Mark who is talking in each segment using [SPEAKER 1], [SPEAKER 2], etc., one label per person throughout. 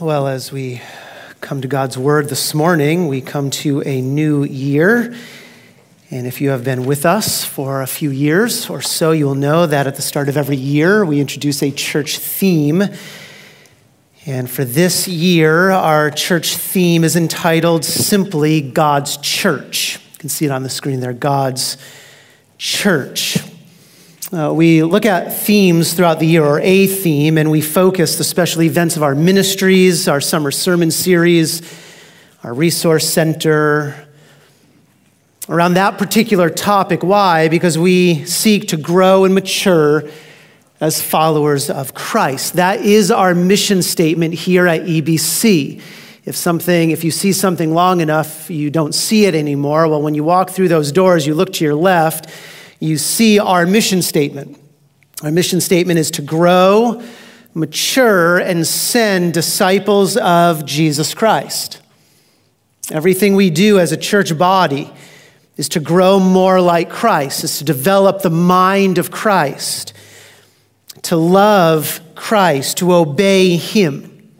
[SPEAKER 1] Well, as we come to God's Word this morning, we come to a new year. And if you have been with us for a few years or so, you will know that at the start of every year, we introduce a church theme. And for this year, our church theme is entitled simply God's Church. You can see it on the screen there God's Church. Uh, we look at themes throughout the year, or a theme, and we focus the special events of our ministries, our summer sermon series, our resource center, around that particular topic. Why? Because we seek to grow and mature as followers of Christ. That is our mission statement here at EBC. If something, if you see something long enough, you don't see it anymore. Well, when you walk through those doors, you look to your left you see our mission statement. Our mission statement is to grow, mature, and send disciples of Jesus Christ. Everything we do as a church body is to grow more like Christ, is to develop the mind of Christ, to love Christ, to obey Him.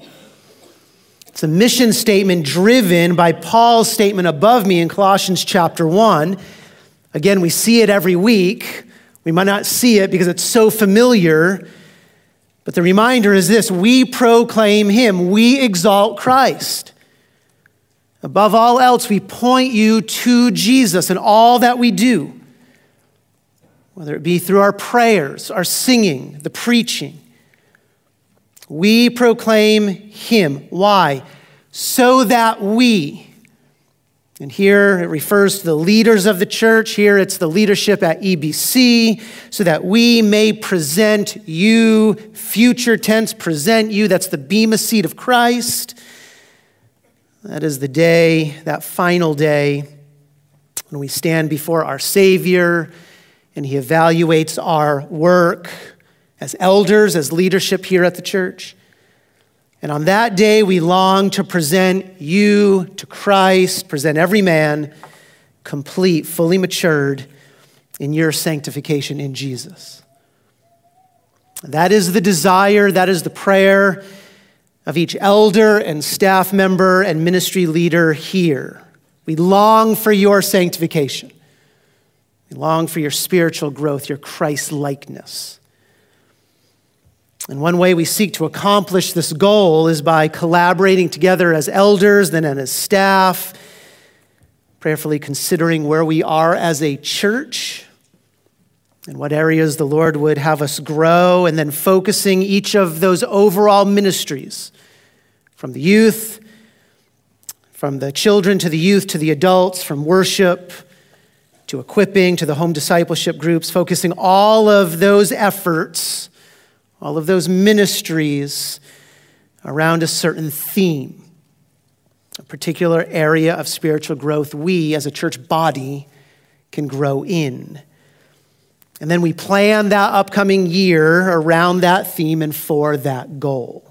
[SPEAKER 1] It's a mission statement driven by Paul's statement above me in Colossians chapter 1 Again, we see it every week. We might not see it because it's so familiar. But the reminder is this we proclaim Him, we exalt Christ. Above all else, we point you to Jesus in all that we do, whether it be through our prayers, our singing, the preaching. We proclaim Him. Why? So that we, and here it refers to the leaders of the church. Here it's the leadership at EBC, so that we may present you, future tense, present you. That's the Bema seat of Christ. That is the day, that final day, when we stand before our Savior and He evaluates our work as elders, as leadership here at the church. And on that day, we long to present you to Christ, present every man complete, fully matured in your sanctification in Jesus. That is the desire, that is the prayer of each elder and staff member and ministry leader here. We long for your sanctification. We long for your spiritual growth, your Christ likeness. And one way we seek to accomplish this goal is by collaborating together as elders, then as staff, prayerfully considering where we are as a church and what areas the Lord would have us grow, and then focusing each of those overall ministries from the youth, from the children to the youth to the adults, from worship to equipping to the home discipleship groups, focusing all of those efforts all of those ministries around a certain theme, a particular area of spiritual growth we as a church body can grow in. And then we plan that upcoming year around that theme and for that goal.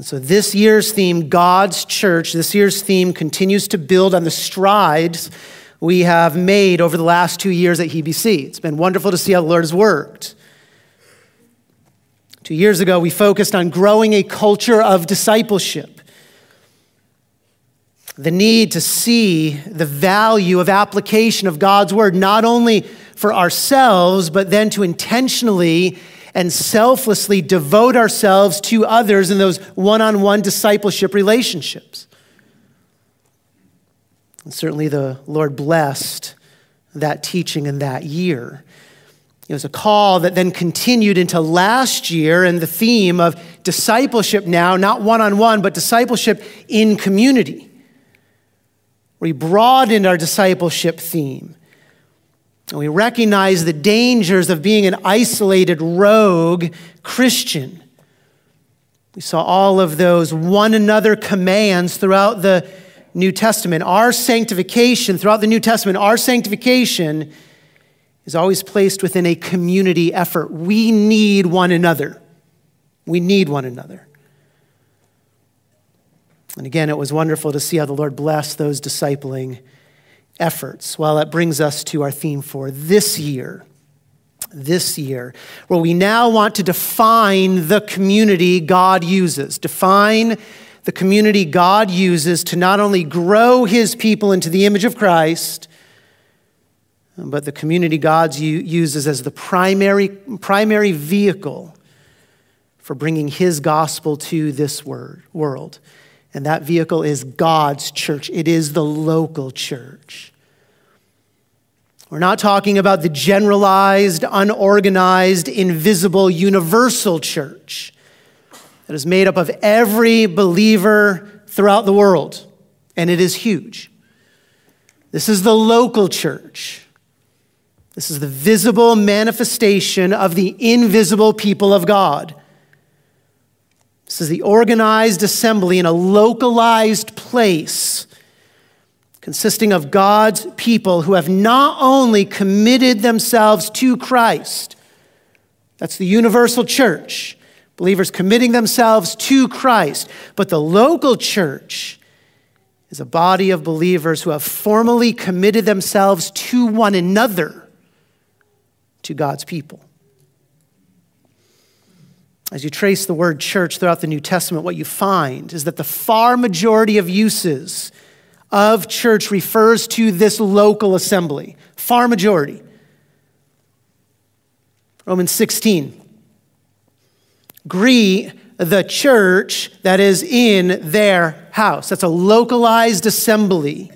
[SPEAKER 1] So, this year's theme, God's church, this year's theme continues to build on the strides we have made over the last two years at EBC. It's been wonderful to see how the Lord has worked. Years ago, we focused on growing a culture of discipleship. The need to see the value of application of God's word, not only for ourselves, but then to intentionally and selflessly devote ourselves to others in those one on one discipleship relationships. And certainly the Lord blessed that teaching in that year. It was a call that then continued into last year and the theme of discipleship now, not one on one, but discipleship in community. We broadened our discipleship theme. And we recognize the dangers of being an isolated rogue Christian. We saw all of those one another commands throughout the New Testament. Our sanctification, throughout the New Testament, our sanctification is always placed within a community effort. We need one another. We need one another. And again, it was wonderful to see how the Lord blessed those discipling efforts. Well, that brings us to our theme for this year. this year, where we now want to define the community God uses. Define the community God uses to not only grow his people into the image of Christ, but the community God uses as the primary, primary vehicle for bringing his gospel to this word, world. And that vehicle is God's church, it is the local church. We're not talking about the generalized, unorganized, invisible, universal church that is made up of every believer throughout the world, and it is huge. This is the local church. This is the visible manifestation of the invisible people of God. This is the organized assembly in a localized place consisting of God's people who have not only committed themselves to Christ, that's the universal church, believers committing themselves to Christ, but the local church is a body of believers who have formally committed themselves to one another, to God's people. As you trace the word church throughout the New Testament, what you find is that the far majority of uses of church refers to this local assembly. Far majority. Romans 16. Greet the church that is in their house. That's a localized assembly.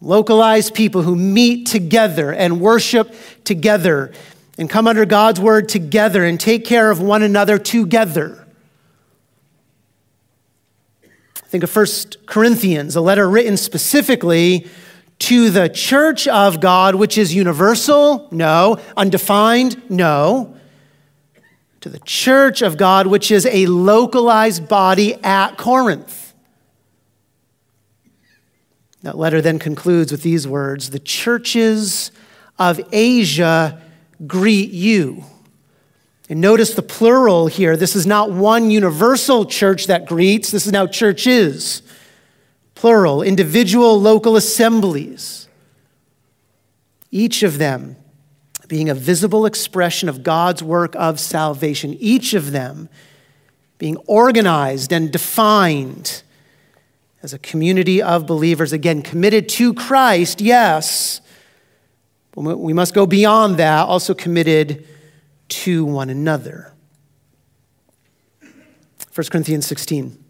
[SPEAKER 1] Localized people who meet together and worship together and come under God's word together and take care of one another together. I Think of 1 Corinthians, a letter written specifically to the church of God, which is universal? No. Undefined? No. To the church of God, which is a localized body at Corinth. That letter then concludes with these words The churches of Asia greet you. And notice the plural here. This is not one universal church that greets, this is now churches. Plural, individual local assemblies. Each of them being a visible expression of God's work of salvation. Each of them being organized and defined as a community of believers, again, committed to Christ, yes, but we must go beyond that, also committed to one another. 1 Corinthians 16.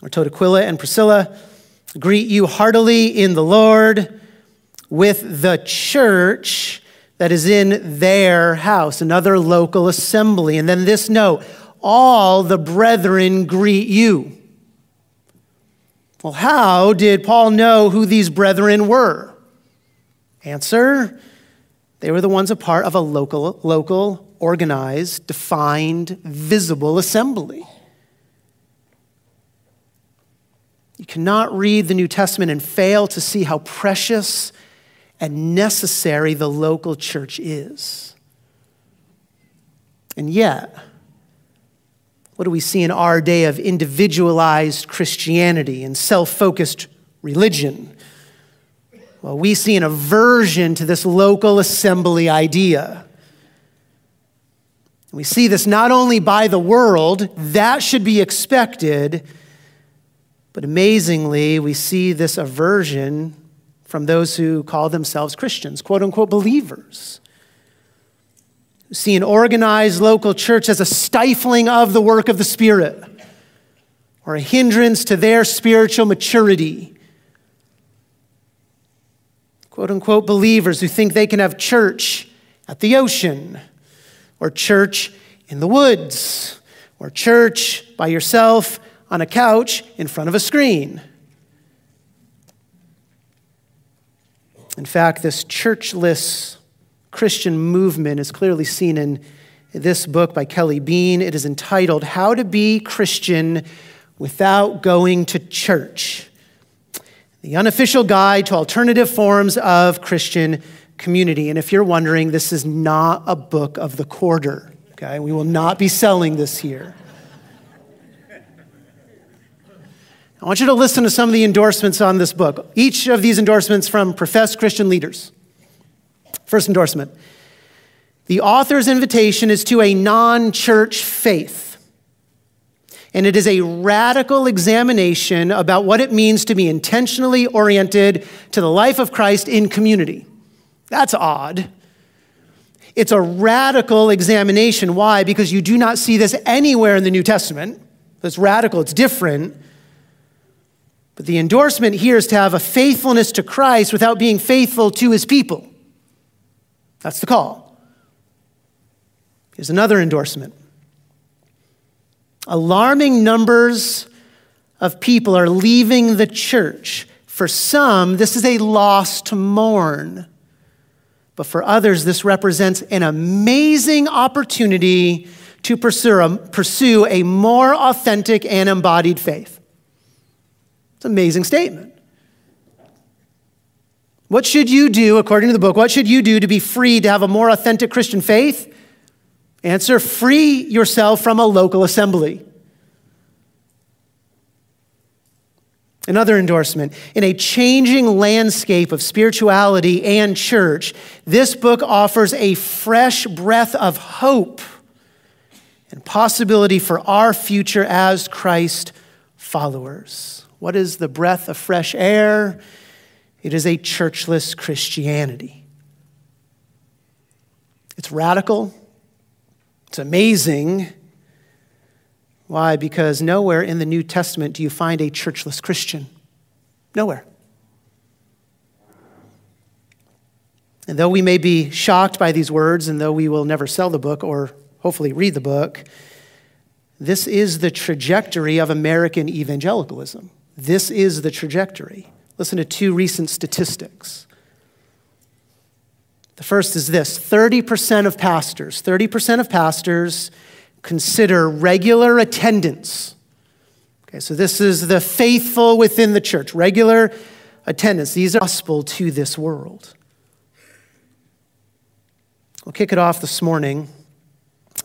[SPEAKER 1] We're told Aquila and Priscilla greet you heartily in the Lord with the church that is in their house, another local assembly. And then this note all the brethren greet you. Well, how did Paul know who these brethren were? Answer they were the ones a part of a local, local, organized, defined, visible assembly. You cannot read the New Testament and fail to see how precious and necessary the local church is. And yet, what do we see in our day of individualized Christianity and self focused religion? Well, we see an aversion to this local assembly idea. We see this not only by the world, that should be expected, but amazingly, we see this aversion from those who call themselves Christians, quote unquote believers. See an organized local church as a stifling of the work of the Spirit or a hindrance to their spiritual maturity quote unquote believers who think they can have church at the ocean, or church in the woods, or church by yourself on a couch in front of a screen. In fact, this churchless Christian movement is clearly seen in this book by Kelly Bean. It is entitled How to Be Christian Without Going to Church the unofficial guide to alternative forms of Christian community. And if you're wondering, this is not a book of the quarter, okay? We will not be selling this here. I want you to listen to some of the endorsements on this book. Each of these endorsements from professed Christian leaders. First endorsement. The author's invitation is to a non church faith. And it is a radical examination about what it means to be intentionally oriented to the life of Christ in community. That's odd. It's a radical examination. Why? Because you do not see this anywhere in the New Testament. It's radical, it's different. But the endorsement here is to have a faithfulness to Christ without being faithful to his people. That's the call. Here's another endorsement. Alarming numbers of people are leaving the church. For some, this is a loss to mourn. But for others, this represents an amazing opportunity to pursue a, pursue a more authentic and embodied faith. It's an amazing statement. What should you do, according to the book, what should you do to be free to have a more authentic Christian faith? Answer free yourself from a local assembly. Another endorsement. In a changing landscape of spirituality and church, this book offers a fresh breath of hope and possibility for our future as Christ followers. What is the breath of fresh air? It is a churchless Christianity. It's radical, it's amazing, why? Because nowhere in the New Testament do you find a churchless Christian. Nowhere. And though we may be shocked by these words, and though we will never sell the book or hopefully read the book, this is the trajectory of American evangelicalism. This is the trajectory. Listen to two recent statistics. The first is this 30% of pastors, 30% of pastors consider regular attendance. Okay, so this is the faithful within the church, regular attendance. These are gospel to this world. We'll kick it off this morning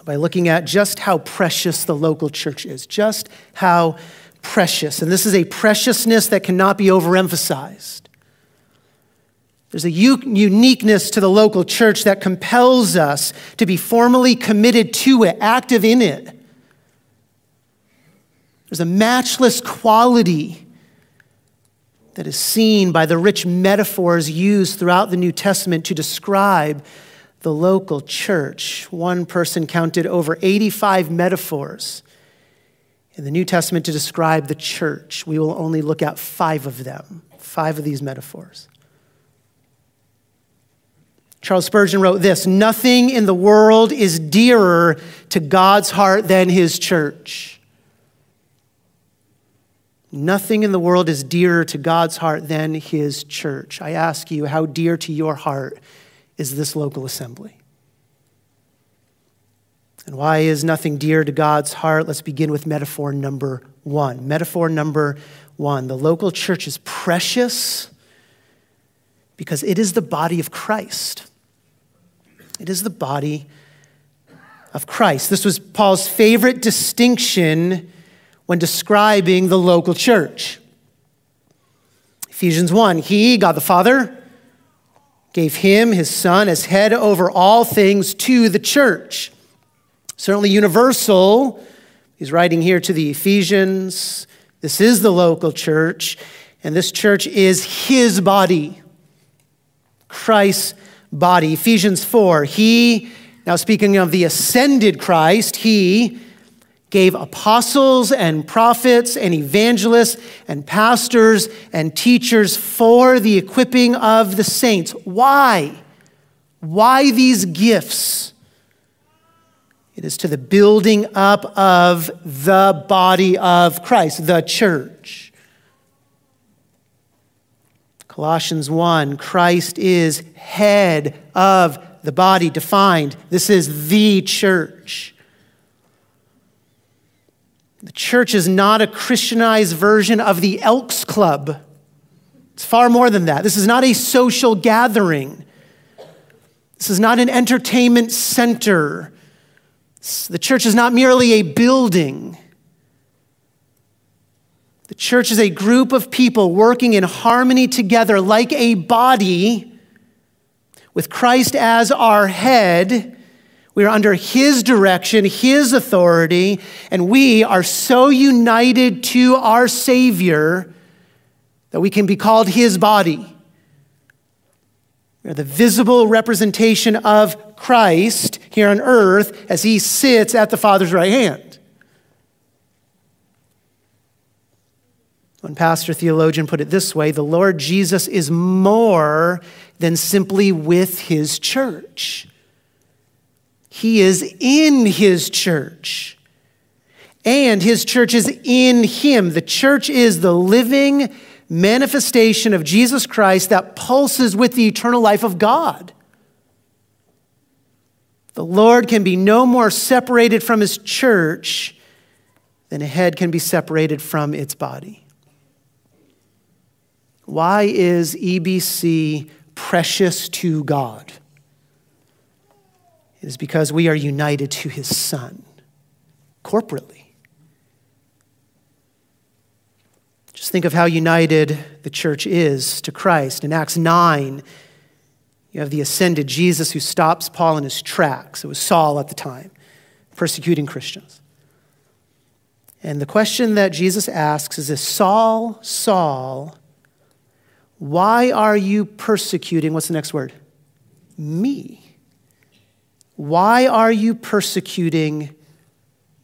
[SPEAKER 1] by looking at just how precious the local church is, just how precious. And this is a preciousness that cannot be overemphasized. There's a uniqueness to the local church that compels us to be formally committed to it, active in it. There's a matchless quality that is seen by the rich metaphors used throughout the New Testament to describe the local church. One person counted over 85 metaphors in the New Testament to describe the church. We will only look at five of them, five of these metaphors. Charles Spurgeon wrote this Nothing in the world is dearer to God's heart than his church. Nothing in the world is dearer to God's heart than his church. I ask you, how dear to your heart is this local assembly? And why is nothing dear to God's heart? Let's begin with metaphor number one. Metaphor number one the local church is precious because it is the body of Christ. It is the body of Christ. This was Paul's favorite distinction when describing the local church. Ephesians 1 He, God the Father, gave him, his Son, as head over all things to the church. Certainly universal. He's writing here to the Ephesians. This is the local church, and this church is his body, Christ's body. Ephesians 4, he, now speaking of the ascended Christ, he gave apostles and prophets and evangelists and pastors and teachers for the equipping of the saints. Why? Why these gifts? It is to the building up of the body of Christ, the church. Colossians 1 Christ is head of the body, defined. This is the church. The church is not a Christianized version of the Elks Club. It's far more than that. This is not a social gathering. This is not an entertainment center. The church is not merely a building. The church is a group of people working in harmony together like a body with Christ as our head, we are under His direction, His authority, and we are so united to our Savior that we can be called His body. We are the visible representation of Christ here on earth as He sits at the Father's right hand. One pastor theologian put it this way the Lord Jesus is more than simply with His church. He is in his church. And his church is in him. The church is the living manifestation of Jesus Christ that pulses with the eternal life of God. The Lord can be no more separated from his church than a head can be separated from its body. Why is EBC precious to God? It is because we are united to his Son corporately. Just think of how united the church is to Christ. In Acts 9, you have the ascended Jesus who stops Paul in his tracks. It was Saul at the time, persecuting Christians. And the question that Jesus asks is this Saul, Saul, why are you persecuting? What's the next word? Me. Why are you persecuting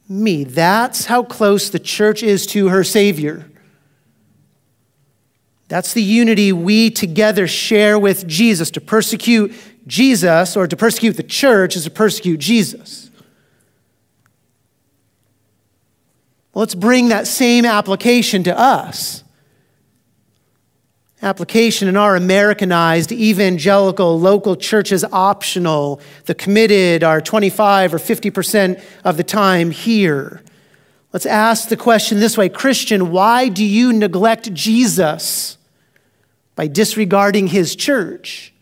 [SPEAKER 1] me? That's how close the church is to her Savior. That's the unity we together share with Jesus. To persecute Jesus or to persecute the church is to persecute Jesus. Well, let's bring that same application to us application in our Americanized evangelical local churches optional. The committed are 25 or 50% of the time here. Let's ask the question this way Christian, why do you neglect Jesus by disregarding his church?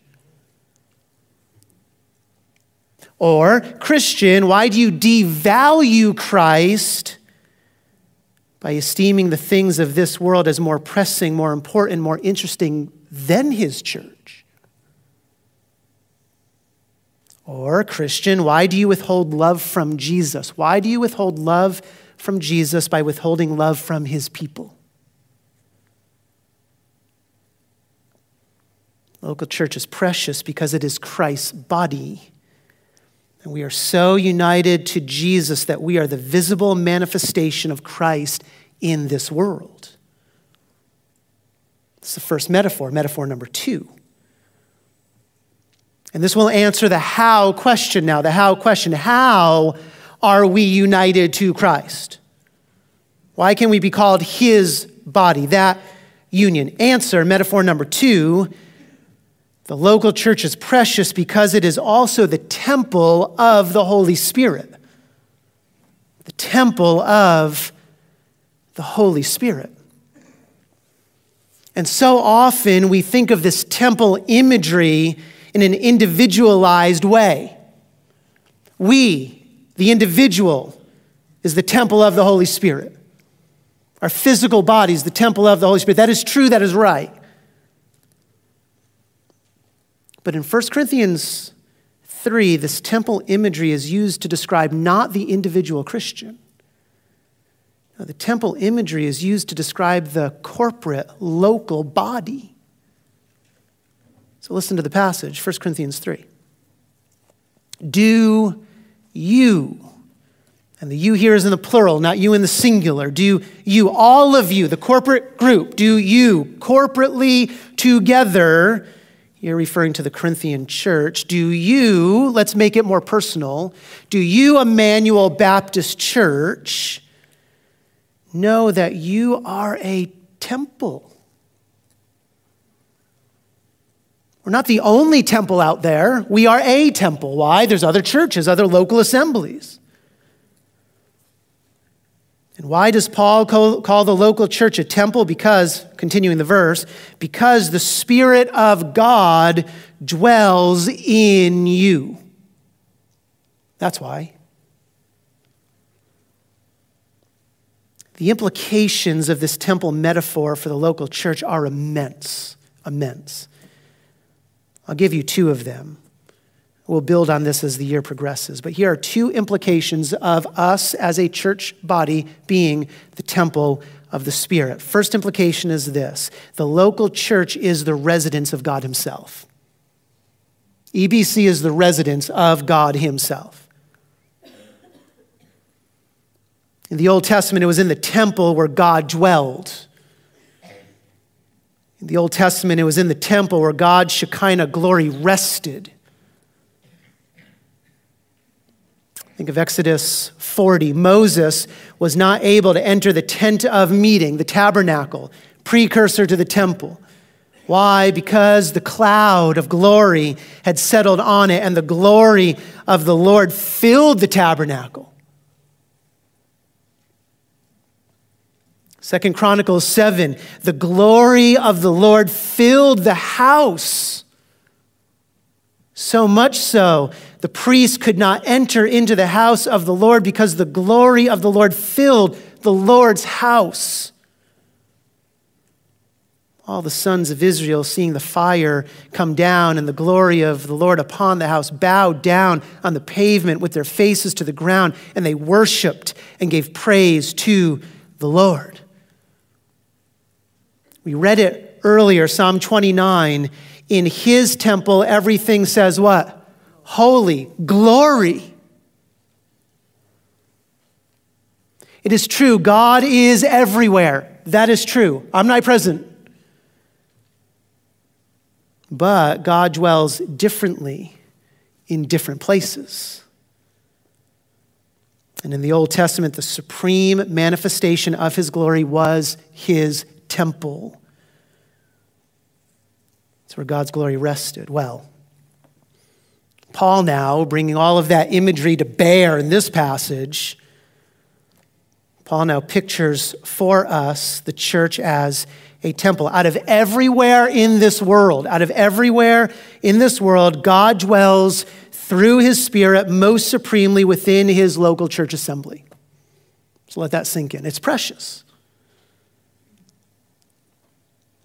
[SPEAKER 1] Or, Christian, why do you devalue Christ by esteeming the things of this world as more pressing, more important, more interesting than his church? Or, Christian, why do you withhold love from Jesus? Why do you withhold love from Jesus by withholding love from his people? Local church is precious because it is Christ's body. And we are so united to Jesus that we are the visible manifestation of Christ in this world. It's the first metaphor, metaphor number two. And this will answer the how question now. The how question How are we united to Christ? Why can we be called his body? That union. Answer, metaphor number two the local church is precious because it is also the temple of the Holy Spirit. The temple of the Holy Spirit. And so often we think of this temple imagery in an individualized way. We, the individual, is the temple of the Holy Spirit. Our physical bodies, the temple of the Holy Spirit. That is true, that is right. But in 1 Corinthians 3, this temple imagery is used to describe not the individual Christian. the temple imagery is used to describe the corporate, local body. So listen to the passage, 1 Corinthians 3. Do you, and the you here is in the plural, not you in the singular. Do you, all of you, the corporate group, do you corporately together you're referring to the Corinthian church. Do you, let's make it more personal, do you, Emmanuel Baptist Church, know that you are a temple? We're not the only temple out there. We are a temple. Why? There's other churches, other local assemblies. And why does Paul call the local church a temple? Because, continuing the verse, because the Spirit of God dwells in you. That's why. The implications of this temple metaphor for the local church are immense, immense. I'll give you two of them. We'll build on this as the year progresses. But here are two implications of us as a church body being the temple of the Spirit. First implication is this the local church is the residence of God Himself. EBC is the residence of God Himself. In the Old Testament, it was in the temple where God dwelled. In the Old Testament, it was in the temple where God's Shekinah glory rested. Think of Exodus 40. Moses was not able to enter the tent of meeting, the tabernacle, precursor to the temple. Why? Because the cloud of glory had settled on it, and the glory of the Lord filled the tabernacle. Second Chronicles 7 the glory of the Lord filled the house. So much so, the priest could not enter into the house of the Lord because the glory of the Lord filled the Lord's house. All the sons of Israel, seeing the fire come down and the glory of the Lord upon the house, bowed down on the pavement with their faces to the ground, and they worshiped and gave praise to the Lord. We read it earlier, Psalm 29 in his temple, everything says what? Holy, glory. It is true, God is everywhere. That is true, omnipresent. But God dwells differently in different places. And in the Old Testament, the supreme manifestation of his glory was his temple It's where God's glory rested. Well, Paul now, bringing all of that imagery to bear in this passage, Paul now pictures for us the church as a temple. Out of everywhere in this world, out of everywhere in this world, God dwells through his Spirit most supremely within his local church assembly. So let that sink in. It's precious.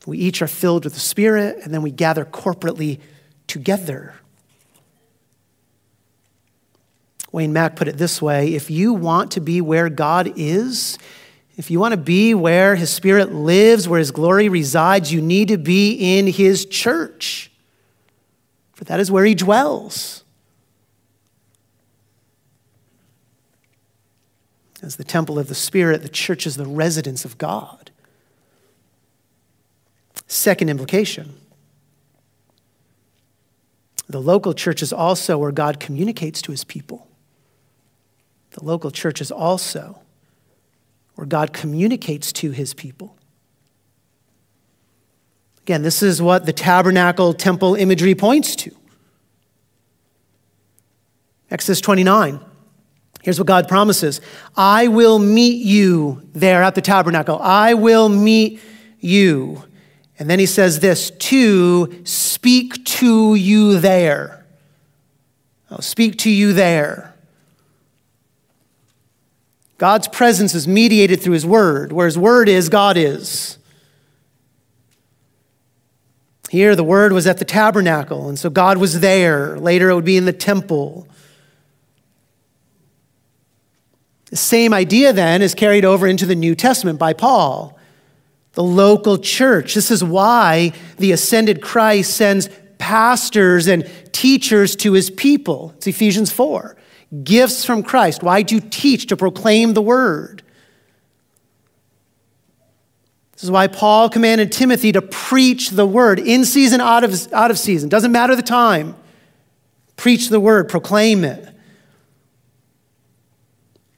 [SPEAKER 1] We each are filled with the Spirit, and then we gather corporately together. Wayne Mack put it this way if you want to be where God is, if you want to be where His Spirit lives, where His glory resides, you need to be in His church, for that is where He dwells. As the temple of the Spirit, the church is the residence of God. Second implication the local church is also where God communicates to his people. The local church is also where God communicates to his people. Again, this is what the tabernacle temple imagery points to. Exodus 29. Here's what God promises I will meet you there at the tabernacle. I will meet you. And then he says this to speak to you there. I'll speak to you there. God's presence is mediated through his word. Where his word is, God is. Here, the word was at the tabernacle, and so God was there. Later, it would be in the temple. The same idea then is carried over into the New Testament by Paul the local church. This is why the ascended Christ sends pastors and teachers to his people. It's Ephesians 4. Gifts from Christ. Why do you teach? To proclaim the word. This is why Paul commanded Timothy to preach the word in season, out of, out of season. Doesn't matter the time. Preach the word, proclaim it.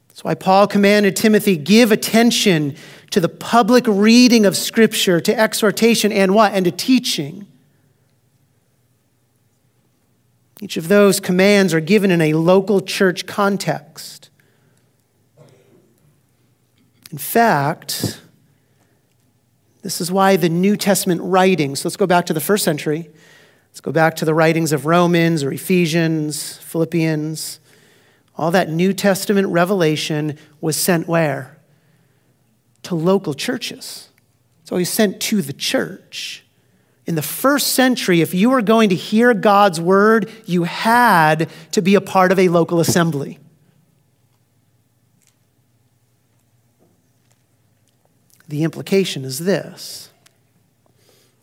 [SPEAKER 1] That's why Paul commanded Timothy give attention to the public reading of Scripture, to exhortation, and what? And to teaching. Each of those commands are given in a local church context. In fact, this is why the New Testament writings, let's go back to the first century. Let's go back to the writings of Romans or Ephesians, Philippians. All that New Testament revelation was sent where? To local churches. It's always sent to the church. In the first century, if you were going to hear God's word, you had to be a part of a local assembly. The implication is this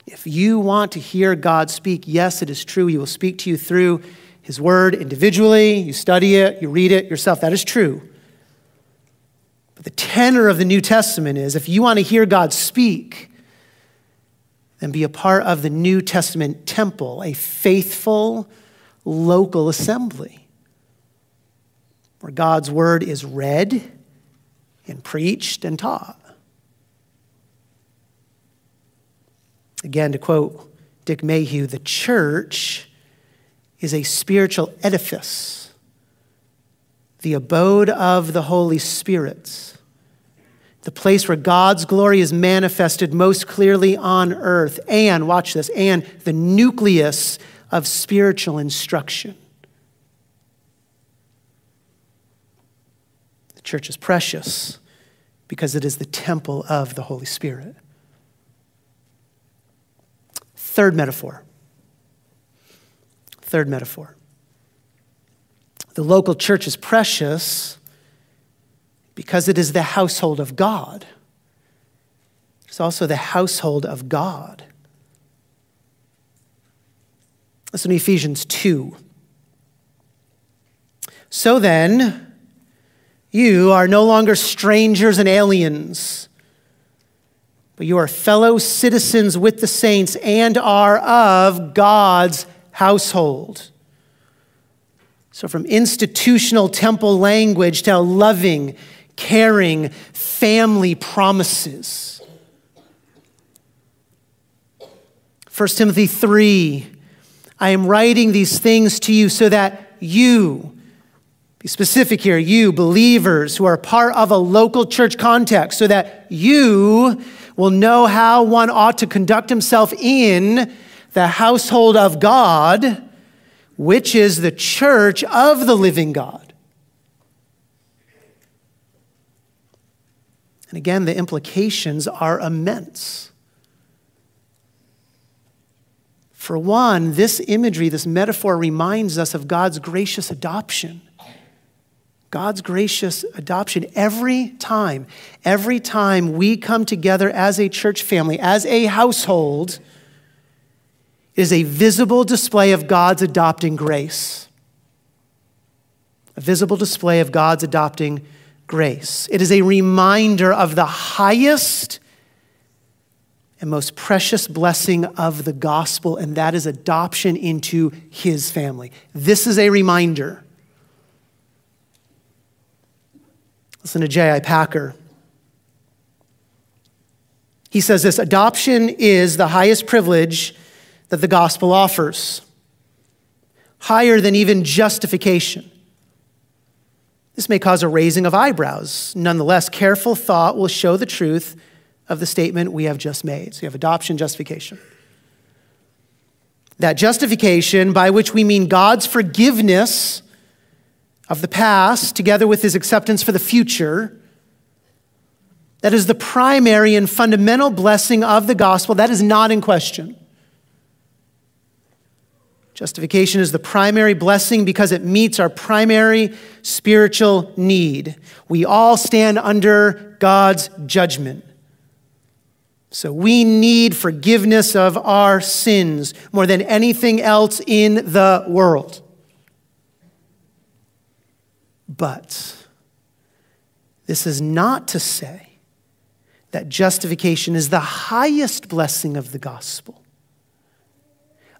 [SPEAKER 1] if you want to hear God speak, yes, it is true. He will speak to you through His Word individually. You study it, you read it yourself. That is true. The tenor of the New Testament is if you want to hear God speak, then be a part of the New Testament temple, a faithful local assembly where God's Word is read and preached and taught. Again, to quote Dick Mayhue, the church is a spiritual edifice, the abode of the Holy Spirit, the place where God's glory is manifested most clearly on earth, and, watch this, and the nucleus of spiritual instruction. The church is precious because it is the temple of the Holy Spirit. Third metaphor. Third metaphor. The local church is precious because it is the household of God. It's also the household of God. Listen to Ephesians 2. So then, you are no longer strangers and aliens but you are fellow citizens with the saints and are of God's household. So, from institutional temple language to loving, caring family promises. 1 Timothy 3 I am writing these things to you so that you, be specific here, you believers who are part of a local church context, so that you will know how one ought to conduct himself in the household of God, which is the church of the living God. And again, the implications are immense. For one, this imagery, this metaphor reminds us of God's gracious adoption. God's gracious adoption every time, every time we come together as a church family, as a household, is a visible display of God's adopting grace. A visible display of God's adopting grace. It is a reminder of the highest and most precious blessing of the gospel, and that is adoption into his family. This is a reminder. Listen to J.I. Packer. He says this adoption is the highest privilege that the gospel offers, higher than even justification. This may cause a raising of eyebrows. Nonetheless, careful thought will show the truth of the statement we have just made. So you have adoption, justification. That justification, by which we mean God's forgiveness of the past together with his acceptance for the future. That is the primary and fundamental blessing of the gospel. That is not in question. Justification is the primary blessing because it meets our primary spiritual need. We all stand under God's judgment. So we need forgiveness of our sins more than anything else in the world. But this is not to say that justification is the highest blessing of the gospel.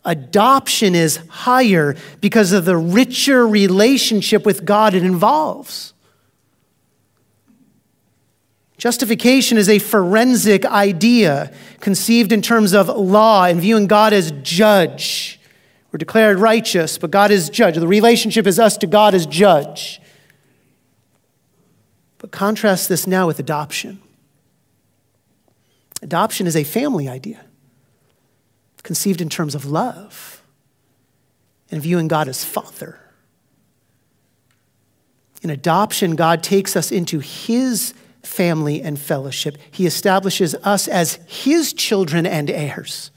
[SPEAKER 1] Adoption is higher because of the richer relationship with God it involves. Justification is a forensic idea conceived in terms of law and viewing God as judge. We're declared righteous, but God is judge. The relationship is us to God as judge. But contrast this now with adoption. Adoption is a family idea, conceived in terms of love and viewing God as Father. In adoption, God takes us into His family and fellowship. He establishes us as His children and heirs.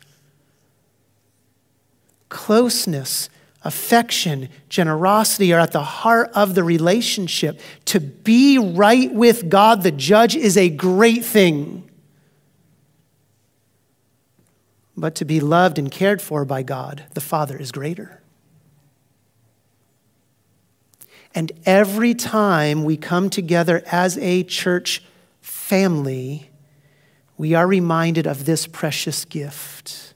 [SPEAKER 1] closeness, affection, generosity are at the heart of the relationship. To be right with God, the judge, is a great thing. But to be loved and cared for by God, the Father, is greater. And every time we come together as a church family, we are reminded of this precious gift.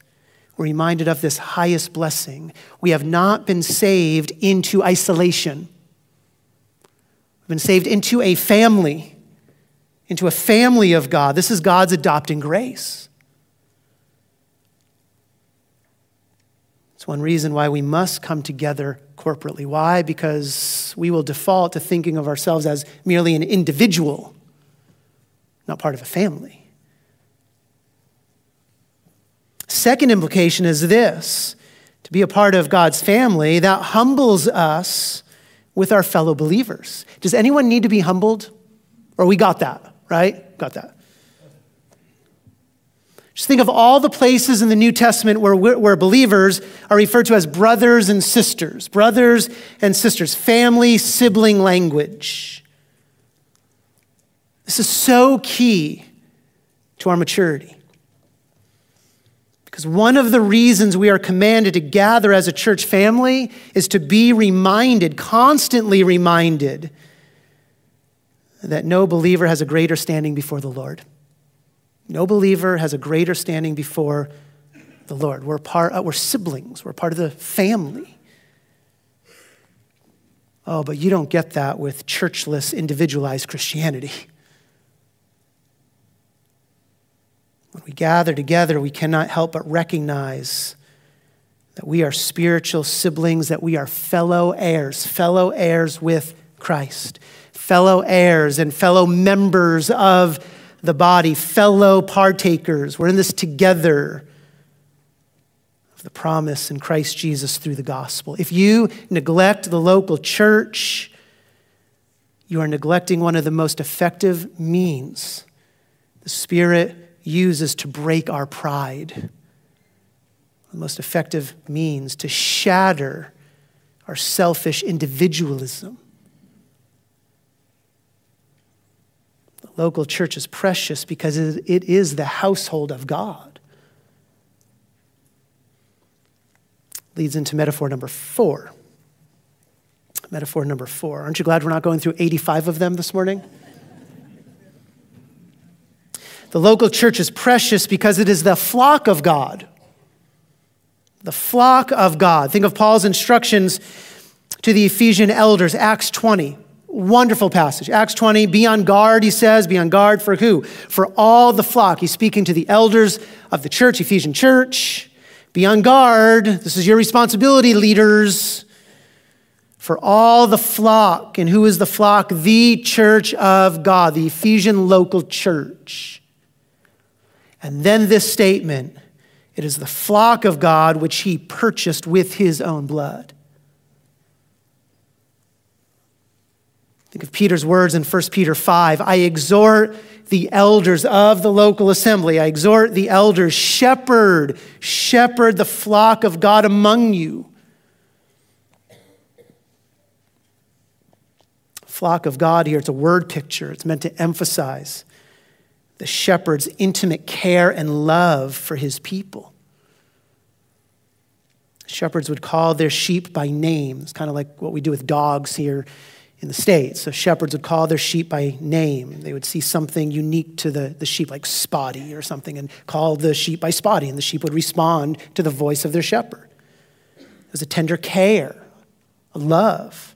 [SPEAKER 1] We're reminded of this highest blessing. We have not been saved into isolation. We've been saved into a family, into a family of God. This is God's adopting grace. It's one reason why we must come together corporately. Why? Because we will default to thinking of ourselves as merely an individual, not part of a family. Second implication is this to be a part of God's family, that humbles us with our fellow believers. Does anyone need to be humbled? Or we got that, right? Got that. Just think of all the places in the New Testament where, where believers are referred to as brothers and sisters, brothers and sisters, family, sibling language. This is so key to our maturity. Because one of the reasons we are commanded to gather as a church family is to be reminded, constantly reminded, that no believer has a greater standing before the Lord. No believer has a greater standing before the Lord. We're, part, uh, we're siblings, we're part of the family. Oh, but you don't get that with churchless, individualized Christianity. When we gather together, we cannot help but recognize that we are spiritual siblings, that we are fellow heirs, fellow heirs with Christ, fellow heirs and fellow members of the body, fellow partakers. We're in this together of the promise in Christ Jesus through the gospel. If you neglect the local church, you are neglecting one of the most effective means the Spirit uses to break our pride. The most effective means to shatter our selfish individualism. Local church is precious because it is the household of God. Leads into metaphor number four. Metaphor number four. Aren't you glad we're not going through 85 of them this morning? The local church is precious because it is the flock of God. The flock of God. Think of Paul's instructions to the Ephesian elders, Acts 20. Wonderful passage. Acts 20, be on guard, he says. Be on guard for who? For all the flock. He's speaking to the elders of the church, Ephesian church. Be on guard. This is your responsibility, leaders. For all the flock. And who is the flock? The church of God, the Ephesian local church. And then this statement it is the flock of God which he purchased with his own blood. Think of Peter's words in 1 Peter 5 I exhort the elders of the local assembly. I exhort the elders, shepherd, shepherd the flock of God among you. Flock of God here, it's a word picture. It's meant to emphasize the shepherd's intimate care and love for his people. Shepherds would call their sheep by name. It's kind of like what we do with dogs here in the States. So shepherds would call their sheep by name. They would see something unique to the, the sheep, like Spotty or something, and call the sheep by Spotty, and the sheep would respond to the voice of their shepherd. It was a tender care, a love.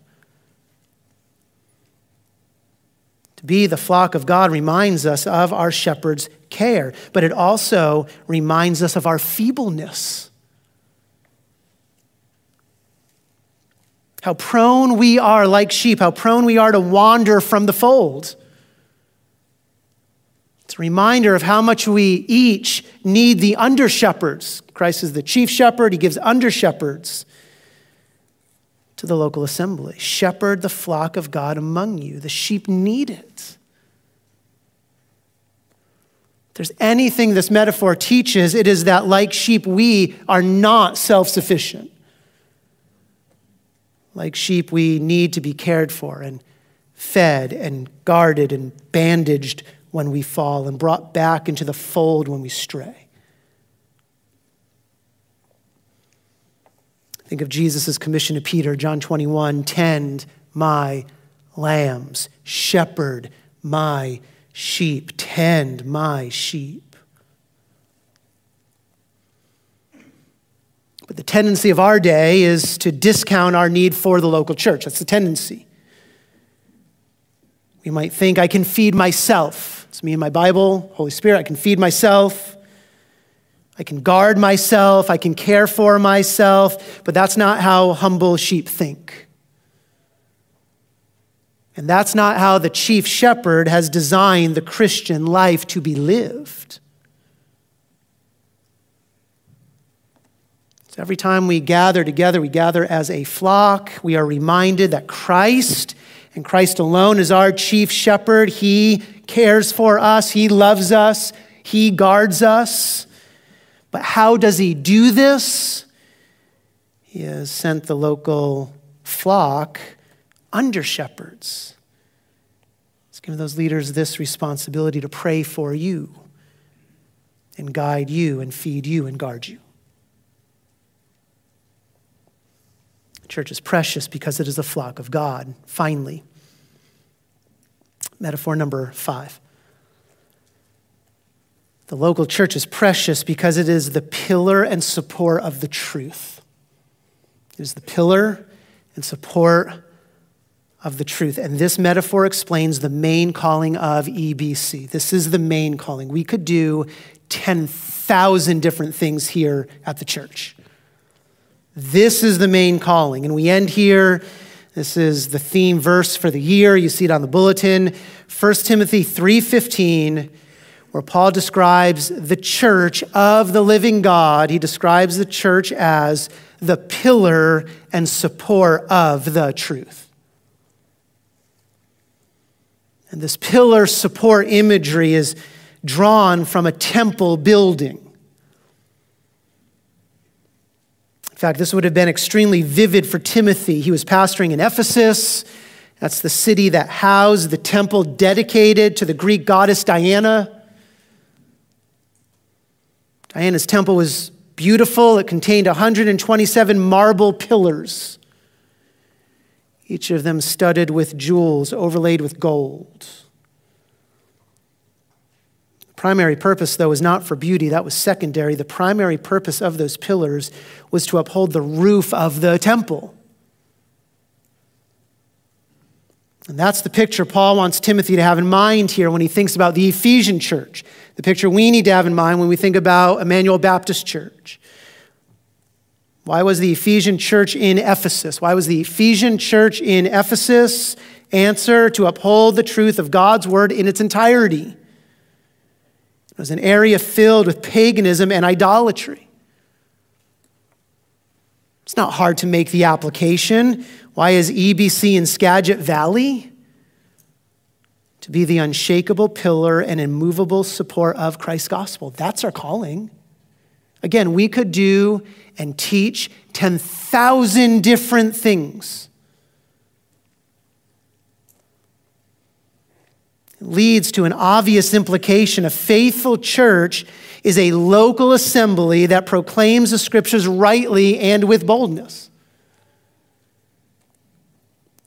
[SPEAKER 1] To be the flock of God reminds us of our shepherd's care, but it also reminds us of our feebleness. How prone we are, like sheep, how prone we are to wander from the fold. It's a reminder of how much we each need the under shepherds. Christ is the chief shepherd, he gives under shepherds to the local assembly. Shepherd the flock of God among you. The sheep need it. If there's anything this metaphor teaches, it is that, like sheep, we are not self sufficient. Like sheep, we need to be cared for and fed and guarded and bandaged when we fall and brought back into the fold when we stray. Think of Jesus' commission to Peter, John 21 tend my lambs, shepherd my sheep, tend my sheep. But the tendency of our day is to discount our need for the local church. That's the tendency. We might think, I can feed myself. It's me and my Bible, Holy Spirit, I can feed myself. I can guard myself. I can care for myself. But that's not how humble sheep think. And that's not how the chief shepherd has designed the Christian life to be lived. So every time we gather together, we gather as a flock. We are reminded that Christ and Christ alone is our chief shepherd. He cares for us, He loves us, He guards us. But how does He do this? He has sent the local flock under shepherds. He's given those leaders this responsibility to pray for you and guide you and feed you and guard you. Church is precious because it is a flock of God. Finally, metaphor number five. The local church is precious because it is the pillar and support of the truth. It is the pillar and support of the truth. And this metaphor explains the main calling of EBC. This is the main calling. We could do 10,000 different things here at the church. This is the main calling. And we end here. This is the theme verse for the year. You see it on the bulletin. 1 Timothy 3:15 where Paul describes the church of the living God. He describes the church as the pillar and support of the truth. And this pillar support imagery is drawn from a temple building. Fact, this would have been extremely vivid for Timothy. He was pastoring in Ephesus. That's the city that housed the temple dedicated to the Greek goddess Diana. Diana's temple was beautiful. It contained 127 marble pillars, each of them studded with jewels overlaid with gold. Primary purpose, though, was not for beauty, that was secondary. The primary purpose of those pillars was to uphold the roof of the temple. And that's the picture Paul wants Timothy to have in mind here when he thinks about the Ephesian church. The picture we need to have in mind when we think about Emmanuel Baptist Church. Why was the Ephesian church in Ephesus? Why was the Ephesian church in Ephesus? Answer to uphold the truth of God's word in its entirety. Was an area filled with paganism and idolatry. It's not hard to make the application. Why is EBC in Skagit Valley? To be the unshakable pillar and immovable support of Christ's gospel. That's our calling. Again, we could do and teach 10,000 different things. Leads to an obvious implication. A faithful church is a local assembly that proclaims the scriptures rightly and with boldness.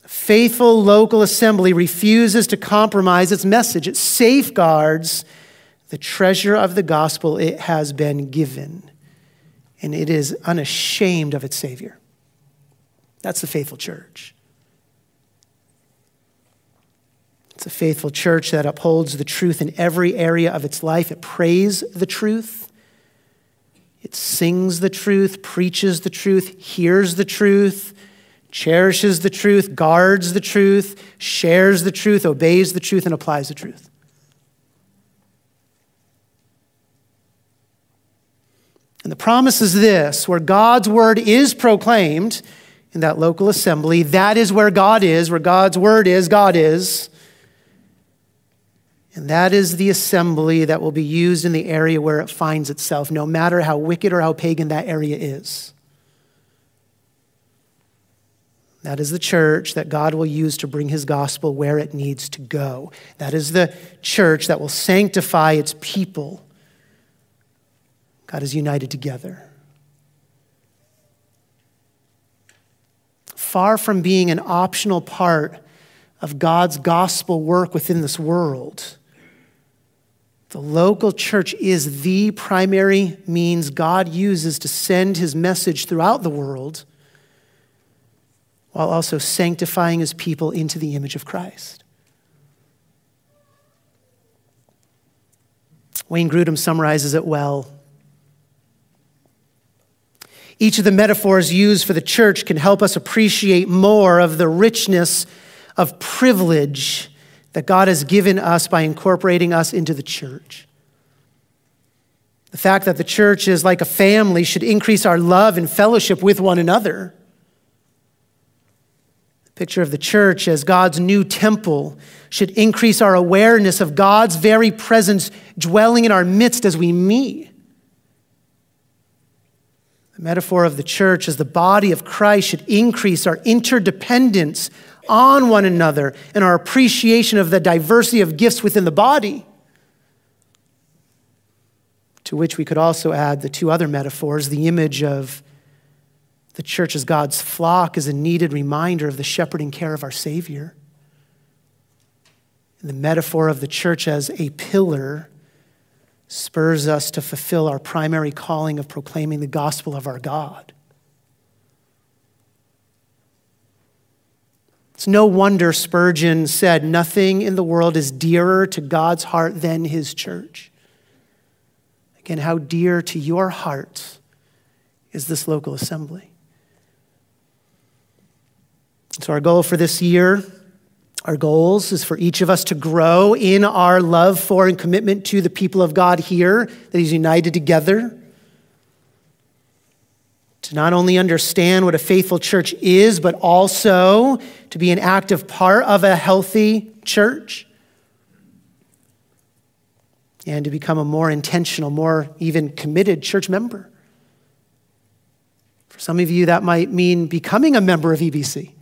[SPEAKER 1] A faithful local assembly refuses to compromise its message, it safeguards the treasure of the gospel it has been given, and it is unashamed of its Savior. That's the faithful church. It's a faithful church that upholds the truth in every area of its life. It prays the truth, it sings the truth, preaches the truth, hears the truth, cherishes the truth, guards the truth, shares the truth, obeys the truth, and applies the truth. And the promise is this where God's word is proclaimed in that local assembly, that is where God is, where God's word is, God is. And that is the assembly that will be used in the area where it finds itself, no matter how wicked or how pagan that area is. That is the church that God will use to bring his gospel where it needs to go. That is the church that will sanctify its people. God is united together. Far from being an optional part of God's gospel work within this world, the local church is the primary means God uses to send his message throughout the world while also sanctifying his people into the image of Christ. Wayne Grudem summarizes it well. Each of the metaphors used for the church can help us appreciate more of the richness of privilege that God has given us by incorporating us into the church. The fact that the church is like a family should increase our love and fellowship with one another The picture of the church as God's new temple should increase our awareness of God's very presence dwelling in our midst as we meet. The metaphor of the church as the body of Christ should increase our interdependence on one another and our appreciation of the diversity of gifts within the body. To which we could also add the two other metaphors the image of the church as God's flock is a needed reminder of the shepherding care of our Savior. And the metaphor of the church as a pillar spurs us to fulfill our primary calling of proclaiming the gospel of our God. It's no wonder Spurgeon said, Nothing in the world is dearer to God's heart than his church. Again, how dear to your heart is this local assembly? So, our goal for this year, our goals is for each of us to grow in our love for and commitment to the people of God here, that He's united together. To not only understand what a faithful church is, but also to be an active part of a healthy church. And to become a more intentional, more even committed church member. For some of you, that might mean becoming a member of EBC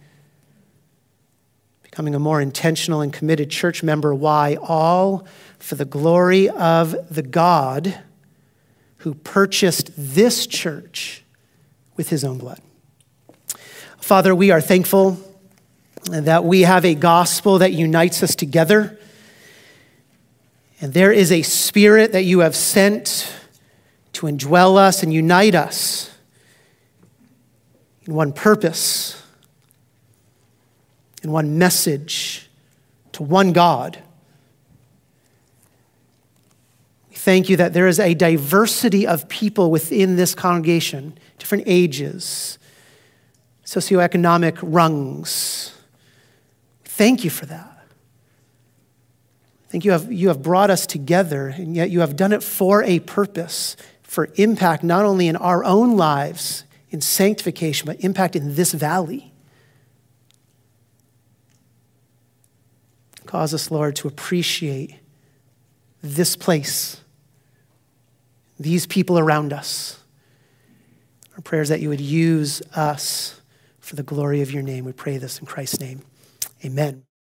[SPEAKER 1] becoming a more intentional and committed church member. Why? All for the glory of the God who purchased this church with his own blood. Father, we are thankful that we have a gospel that unites us together. And there is a spirit that you have sent to indwell us and unite us in one purpose in one message to one God. We thank you that there is a diversity of people within this congregation, different ages, socioeconomic rungs. Thank you for that. I think you have, you have brought us together, and yet you have done it for a purpose, for impact not only in our own lives, in sanctification, but impact in this valley. Cause us, Lord, to appreciate this place, these people around us. Our prayers that you would use us for the glory of your name. We pray this in Christ's name. Amen.